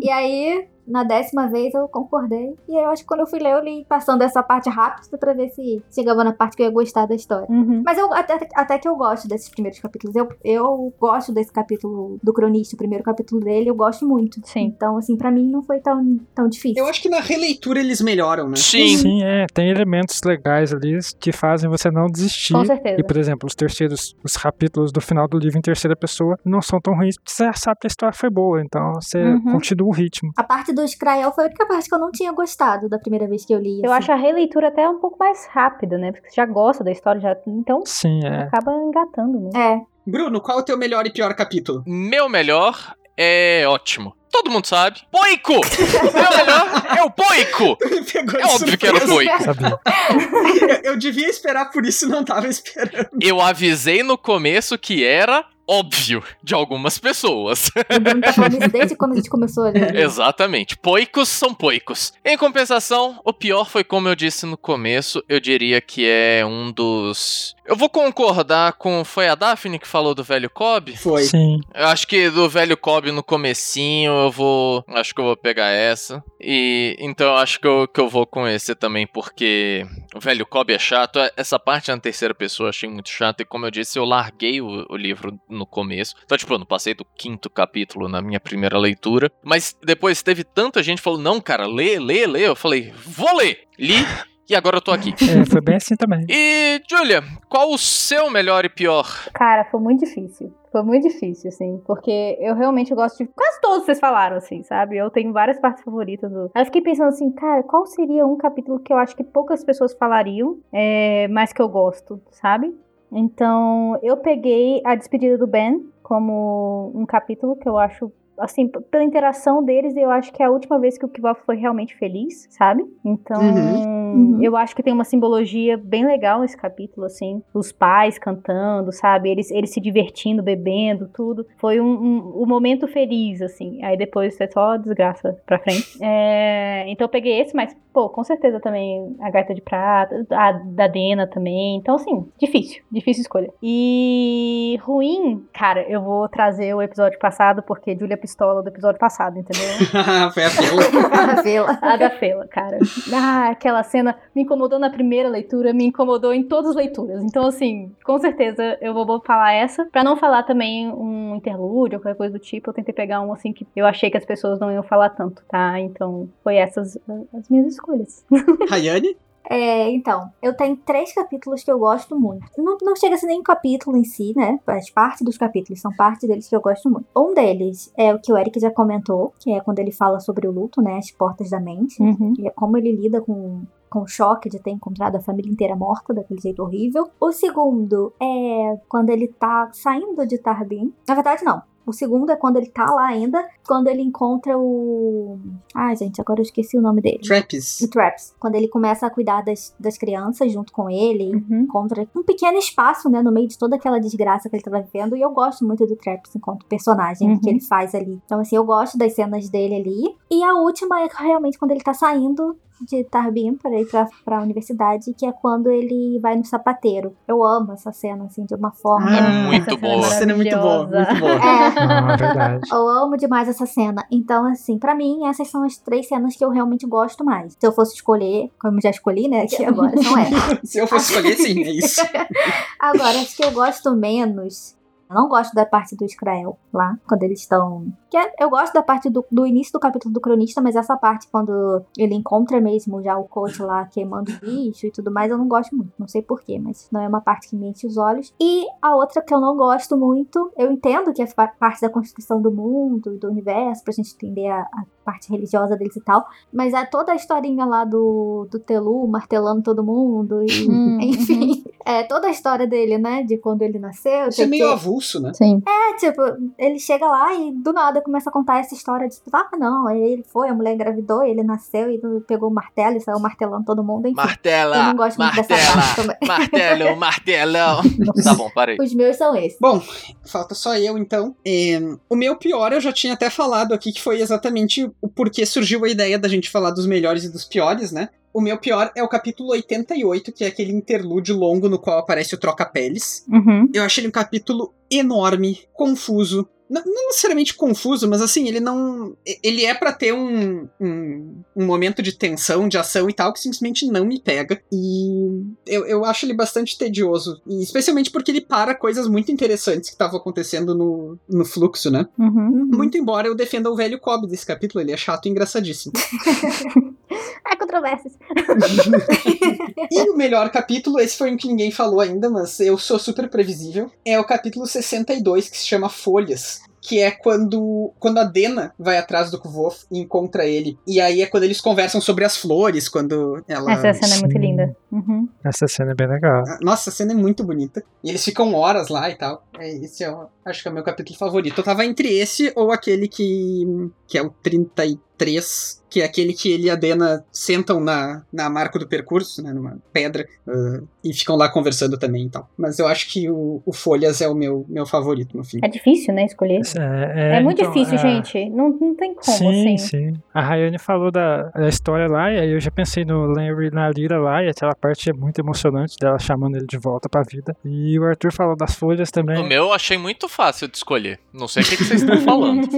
E aí, na décima vez, eu concordei. E aí, eu acho que quando eu fui ler, eu li passando essa parte rápida pra ver se chegava na parte que eu ia gostar da história. Uhum. Mas eu até, até que eu gosto desses primeiros capítulos. Eu, eu gosto desse capítulo do cronista, o primeiro capítulo dele, eu gosto muito. Sim. Então, assim, pra mim não foi tão, tão difícil. Eu acho que na releitura eles melhoram, né? Sim, sim, é, tem elementos legais ali que fazem você não desistir. Com certeza. E, por exemplo, os terceiros, os capítulos do final do livro em terceira pessoa não são tão ruins, porque você sabe que a história foi boa, então você Uhum. continua o ritmo. A parte do Skrael foi a única parte que eu não tinha gostado da primeira vez que eu li. Eu assim. acho a releitura até um pouco mais rápida, né? Porque você já gosta da história, já, então Sim, é. acaba engatando mesmo. É. Bruno, qual é o teu melhor e pior capítulo? meu melhor é ótimo. Todo mundo sabe. Poico! meu melhor é o Poico! <laughs> É óbvio que era o. Poico. Sabia? Eu, eu devia esperar por isso, não tava esperando. Eu avisei no começo que era óbvio de algumas pessoas. O Bruno tá falando <laughs> desde quando a gente começou a ler. Exatamente. Poicos são poicos. Em compensação, o pior foi como eu disse no começo, eu diria que é um dos. Eu vou concordar com. Foi a Daphne que falou do velho Cobb? Foi. Sim. Eu acho que do velho Cobb no comecinho eu vou. Acho que eu vou pegar essa. E então eu acho que eu, que eu vou com esse também, porque o velho Cobb é chato. Essa parte na terceira pessoa eu achei muito chato. E como eu disse, eu larguei o, o livro no começo. Então, tipo, eu não passei do quinto capítulo na minha primeira leitura. Mas depois teve tanta gente que falou: não, cara, lê, lê, lê. Eu falei, vou ler. Li. E agora eu tô aqui. É, foi bem assim também. E, Julia, qual o seu melhor e pior? Cara, foi muito difícil. Foi muito difícil, assim, porque eu realmente gosto de. Quase todos vocês falaram, assim, sabe? Eu tenho várias partes favoritas do. Aí eu fiquei pensando assim, cara, qual seria um capítulo que eu acho que poucas pessoas falariam, é, mas que eu gosto, sabe? Então, eu peguei a despedida do Ben como um capítulo que eu acho. Assim, pela interação deles, eu acho que é a última vez que o Kivop foi realmente feliz, sabe? Então, Uhum. eu acho que tem uma simbologia bem legal nesse capítulo, assim. Os pais cantando, sabe? Eles, eles se divertindo, bebendo, tudo. Foi um, um, um momento feliz, assim. Aí depois é só desgraça pra frente. <laughs> É, então eu peguei esse, mas, pô, com certeza também a Gaita de Prata, a da Dena também. Então, assim, difícil. Difícil escolha. E ruim, cara, eu vou trazer o episódio passado, porque Julia Pistola do episódio passado, entendeu? <laughs> Foi a Fela. <laughs> A Vela. A da Fela, cara. Ah, aquela cena me incomodou na primeira leitura, me incomodou em todas as leituras. Então, assim, com certeza eu vou falar essa. Pra não falar também um interlúdio ou qualquer coisa do tipo, eu tentei pegar um, assim, que eu achei que as pessoas não iam falar tanto, tá? Então, foi essas ah, as minhas escolhas. <laughs> Rayane? É, então, eu tenho três capítulos que eu gosto muito. Não, não chega a ser nem um capítulo em si, né? Faz parte dos capítulos, são parte deles que eu gosto muito. Um deles é o que o Eric já comentou, que é quando ele fala sobre o luto, né? As portas da mente. Uhum. E é como ele lida com, com o choque de ter encontrado a família inteira morta daquele jeito horrível. O segundo é quando ele tá saindo de Tarbin. Na verdade, não. O segundo é quando ele tá lá ainda, quando ele encontra o. Ai, gente, agora eu esqueci o nome dele. Traps. O Traps. Quando ele começa a cuidar das, das crianças junto com ele, Uhum. encontra um pequeno espaço, né, no meio de toda aquela desgraça que ele tava vivendo. E eu gosto muito do Traps enquanto personagem Uhum. que ele faz ali. Então, assim, eu gosto das cenas dele ali. E a última é realmente quando ele tá saindo de Tarbin para ir pra, pra universidade, que é quando ele vai no sapateiro. Eu amo essa cena, assim, de uma forma. Ah, muito essa boa. Essa cena é muito boa, muito boa. É, Não, <laughs> é verdade. eu amo demais essa cena. Então, assim, pra mim, essas são as três cenas que eu realmente gosto mais. Se eu fosse escolher, como já escolhi, né, aqui agora, são essas. <laughs> Se eu fosse escolher, sim, é isso. <laughs> Agora, as que eu gosto menos. Eu não gosto da parte do Israel lá, quando eles estão. é- Eu gosto da parte do, do início do capítulo do cronista, mas essa parte quando ele encontra mesmo já o coach lá queimando o bicho e tudo mais, eu não gosto muito. Não sei porquê, mas não é uma parte que me enche os olhos. E a outra que eu não gosto muito, eu entendo que é parte da construção do mundo, do universo, pra gente entender a, a parte religiosa deles e tal. Mas é toda a historinha lá do, do Telu martelando todo mundo e. Hum, <laughs> enfim. É toda a história dele, né? De quando ele nasceu. Isso é meio que- avulso, né? Sim. É, tipo, ele chega lá e do nada começa a contar essa história de tipo, ah, não, aí ele foi, a mulher engravidou, ele nasceu e pegou o martelo e saiu martelando todo mundo. Enfim, eu Martela, não gosto muito dessa martela, parte também. <laughs> martelo, <laughs> martelão. Tá bom, parei. Os meus são esses. Bom, falta só eu então. É, o meu pior eu já tinha até falado aqui, que foi exatamente o porquê surgiu a ideia da gente falar dos melhores e dos piores, né? O meu pior é o capítulo 88, que é aquele interlúdio longo no qual aparece o Troca-Peles. Uhum. Eu achei ele um capítulo enorme, confuso. Não, não necessariamente confuso, mas assim, ele não. Ele é pra ter um, um, um momento de tensão, de ação e tal, que simplesmente não me pega. E eu, eu acho ele bastante tedioso. E especialmente porque ele para coisas muito interessantes que estavam acontecendo no, no fluxo, né? Uhum. Muito embora eu defenda o velho Cobb desse capítulo, ele é chato e engraçadíssimo. <laughs> É controvérsias. <laughs> E o melhor capítulo, esse foi um que ninguém falou ainda, mas eu sou super previsível, é o capítulo 62, que se chama Folhas. Que é quando, quando a Dena vai atrás do Kvof e encontra ele. E aí é quando eles conversam sobre as flores, quando ela. Essa cena é muito linda. Uhum. Essa cena é bem legal. Nossa, a cena é muito bonita. E eles ficam horas lá e tal. É, esse é, o- acho que é o meu capítulo favorito. Eu tava entre esse ou aquele que. que é o 33, que é aquele que ele e a Dena sentam na, na marca do percurso, né? Numa pedra. ah, e ficam lá conversando também e tal. Mas eu acho que o, o Folhas é o meu, meu favorito no fim. É difícil, né, escolher. É, É, muito então, difícil, é- gente. Não, não tem como, Sim, assim. sim. A Rayane falou da, da história lá, e aí eu já pensei no Larry na Lira lá, e aquela parte é muito emocionante dela chamando ele de volta pra vida. E o Arthur falou das folhas também. O meu eu achei muito fácil de escolher. Não sei o que, que vocês estão falando. <laughs>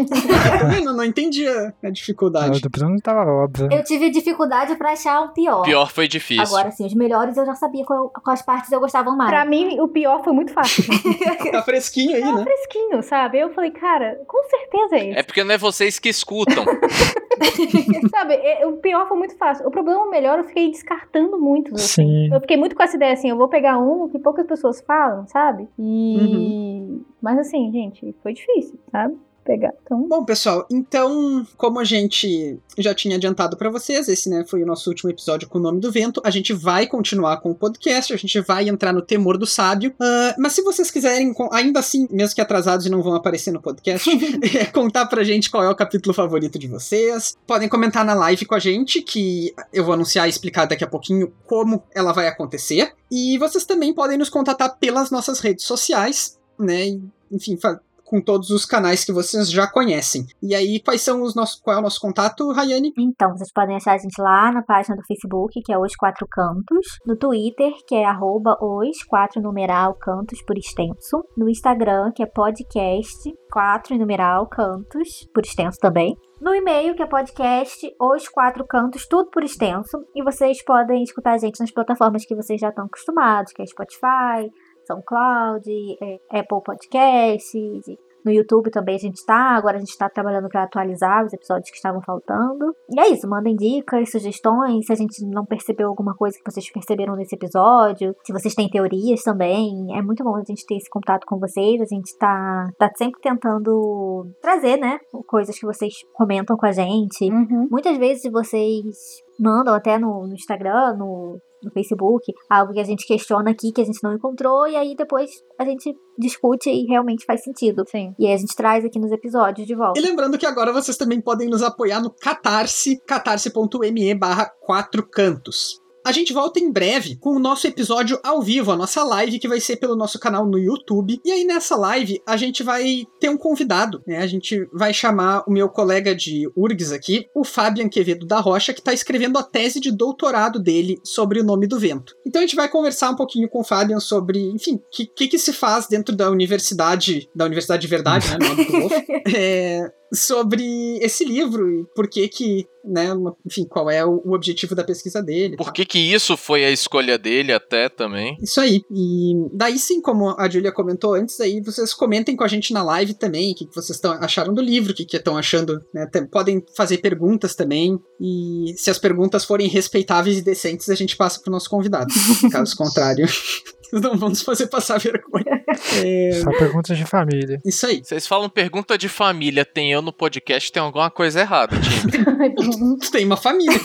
Tá vendo? Não entendi a, a o dificuldade. do Bruno tava óbvio. Eu tive dificuldade pra achar um pior. Pior foi difícil. Agora, assim, os melhores eu já sabia qual, quais partes eu gostava mais. Pra mim, o pior foi muito fácil. <laughs> Tá fresquinho aí, né? Fresquinho, sabe? Eu falei, cara, com certeza é esse. É porque não é vocês que escutam. <laughs> <laughs> Sabe, é- o pior foi muito fácil. O problema melhor, eu fiquei descartando muito. assim. Sim. Eu fiquei muito com essa ideia assim, eu vou pegar um que poucas pessoas falam, sabe? E. Uhum. Mas assim, gente, foi difícil, sabe? Pegar. Então. Bom, pessoal, então, como a gente já tinha adiantado pra vocês, esse né, foi o nosso último episódio com o nome do vento. A gente vai continuar com o podcast, a gente vai entrar no temor do sábio. Ah, mas se vocês quiserem, ainda assim, mesmo que atrasados e não vão aparecer no podcast, <laughs> <laughs> é, contar pra gente qual é o capítulo favorito de vocês, podem comentar na live com a gente, que eu vou anunciar e explicar daqui a pouquinho como ela vai acontecer. E vocês também podem nos contatar pelas nossas redes sociais, né? Enfim, com todos os canais que vocês já conhecem. E aí, quais são os nossos. Qual é o nosso contato, Rayane? Então, vocês podem achar a gente lá na página do Facebook, que é Os Quatro Cantos, no Twitter, que é arroba os quatro numeral cantos por extenso, no Instagram, que é podcast quatro numeral cantos por extenso também, no e-mail, que é podcast os quatro cantos, tudo por extenso, e vocês podem escutar a gente nas plataformas que vocês já estão acostumados, que é Spotify, SoundCloud, é, Apple Podcasts, no YouTube também a gente tá. Agora a gente tá trabalhando para atualizar os episódios que estavam faltando. E é isso, mandem dicas, sugestões, se a gente não percebeu alguma coisa que vocês perceberam nesse episódio, se vocês têm teorias também. É muito bom a gente ter esse contato com vocês. A gente tá, tá sempre tentando trazer, né, coisas que vocês comentam com a gente. Uhum. Muitas vezes vocês mandam até no, no Instagram, no, no Facebook, algo que a gente questiona aqui que a gente não encontrou, e aí depois a gente discute e realmente faz sentido. Sim. E aí a gente traz aqui nos episódios de volta. E lembrando que agora vocês também podem nos apoiar no Catarse, catarse.me barra quatro cantos. A gente volta em breve com o nosso episódio ao vivo, a nossa live que vai ser pelo nosso canal no YouTube. E aí nessa live a gente vai ter um convidado, né? A gente vai chamar o meu colega de URGS aqui, o Fabian Quevedo da Rocha, que está escrevendo a tese de doutorado dele sobre o nome do vento. Então a gente vai conversar um pouquinho com o Fabian sobre, enfim, o que, que, que, se faz dentro da universidade, da Universidade de Verdade, né? No do Wolf, <laughs> é, sobre esse livro e por que que, né, enfim, qual é o, objetivo da pesquisa dele. Por que que isso foi a escolha dele até também? Isso aí. E daí sim, como a Julia comentou antes, aí vocês comentem com a gente na live também, o que, que vocês tão, acharam do livro, o que que estão achando, né, podem fazer perguntas também e se as perguntas forem respeitáveis e decentes, a gente passa pro nosso convidado. Caso contrário, <laughs> <laughs> não vamos fazer passar vergonha. <laughs> É... Só perguntas de família. Isso aí. Vocês falam pergunta de família, tem eu no podcast, tem alguma coisa errada, time. <laughs> tem uma família.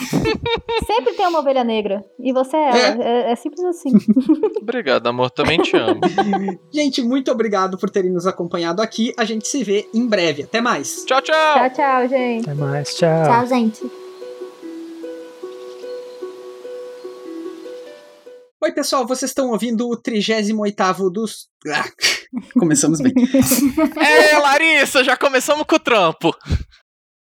Sempre tem uma ovelha negra. E você é ela. É, é, é simples assim. obrigado, amor. Também te amo. gente, muito obrigado por terem nos acompanhado aqui. A gente se vê em breve. Até mais. Tchau, tchau. Tchau, tchau, gente. Até mais. Tchau. Tchau, gente. Oi, pessoal, vocês estão ouvindo o 38 dos. Ah, <laughs> começamos bem. <laughs> é, Larissa, já começamos com o trampo.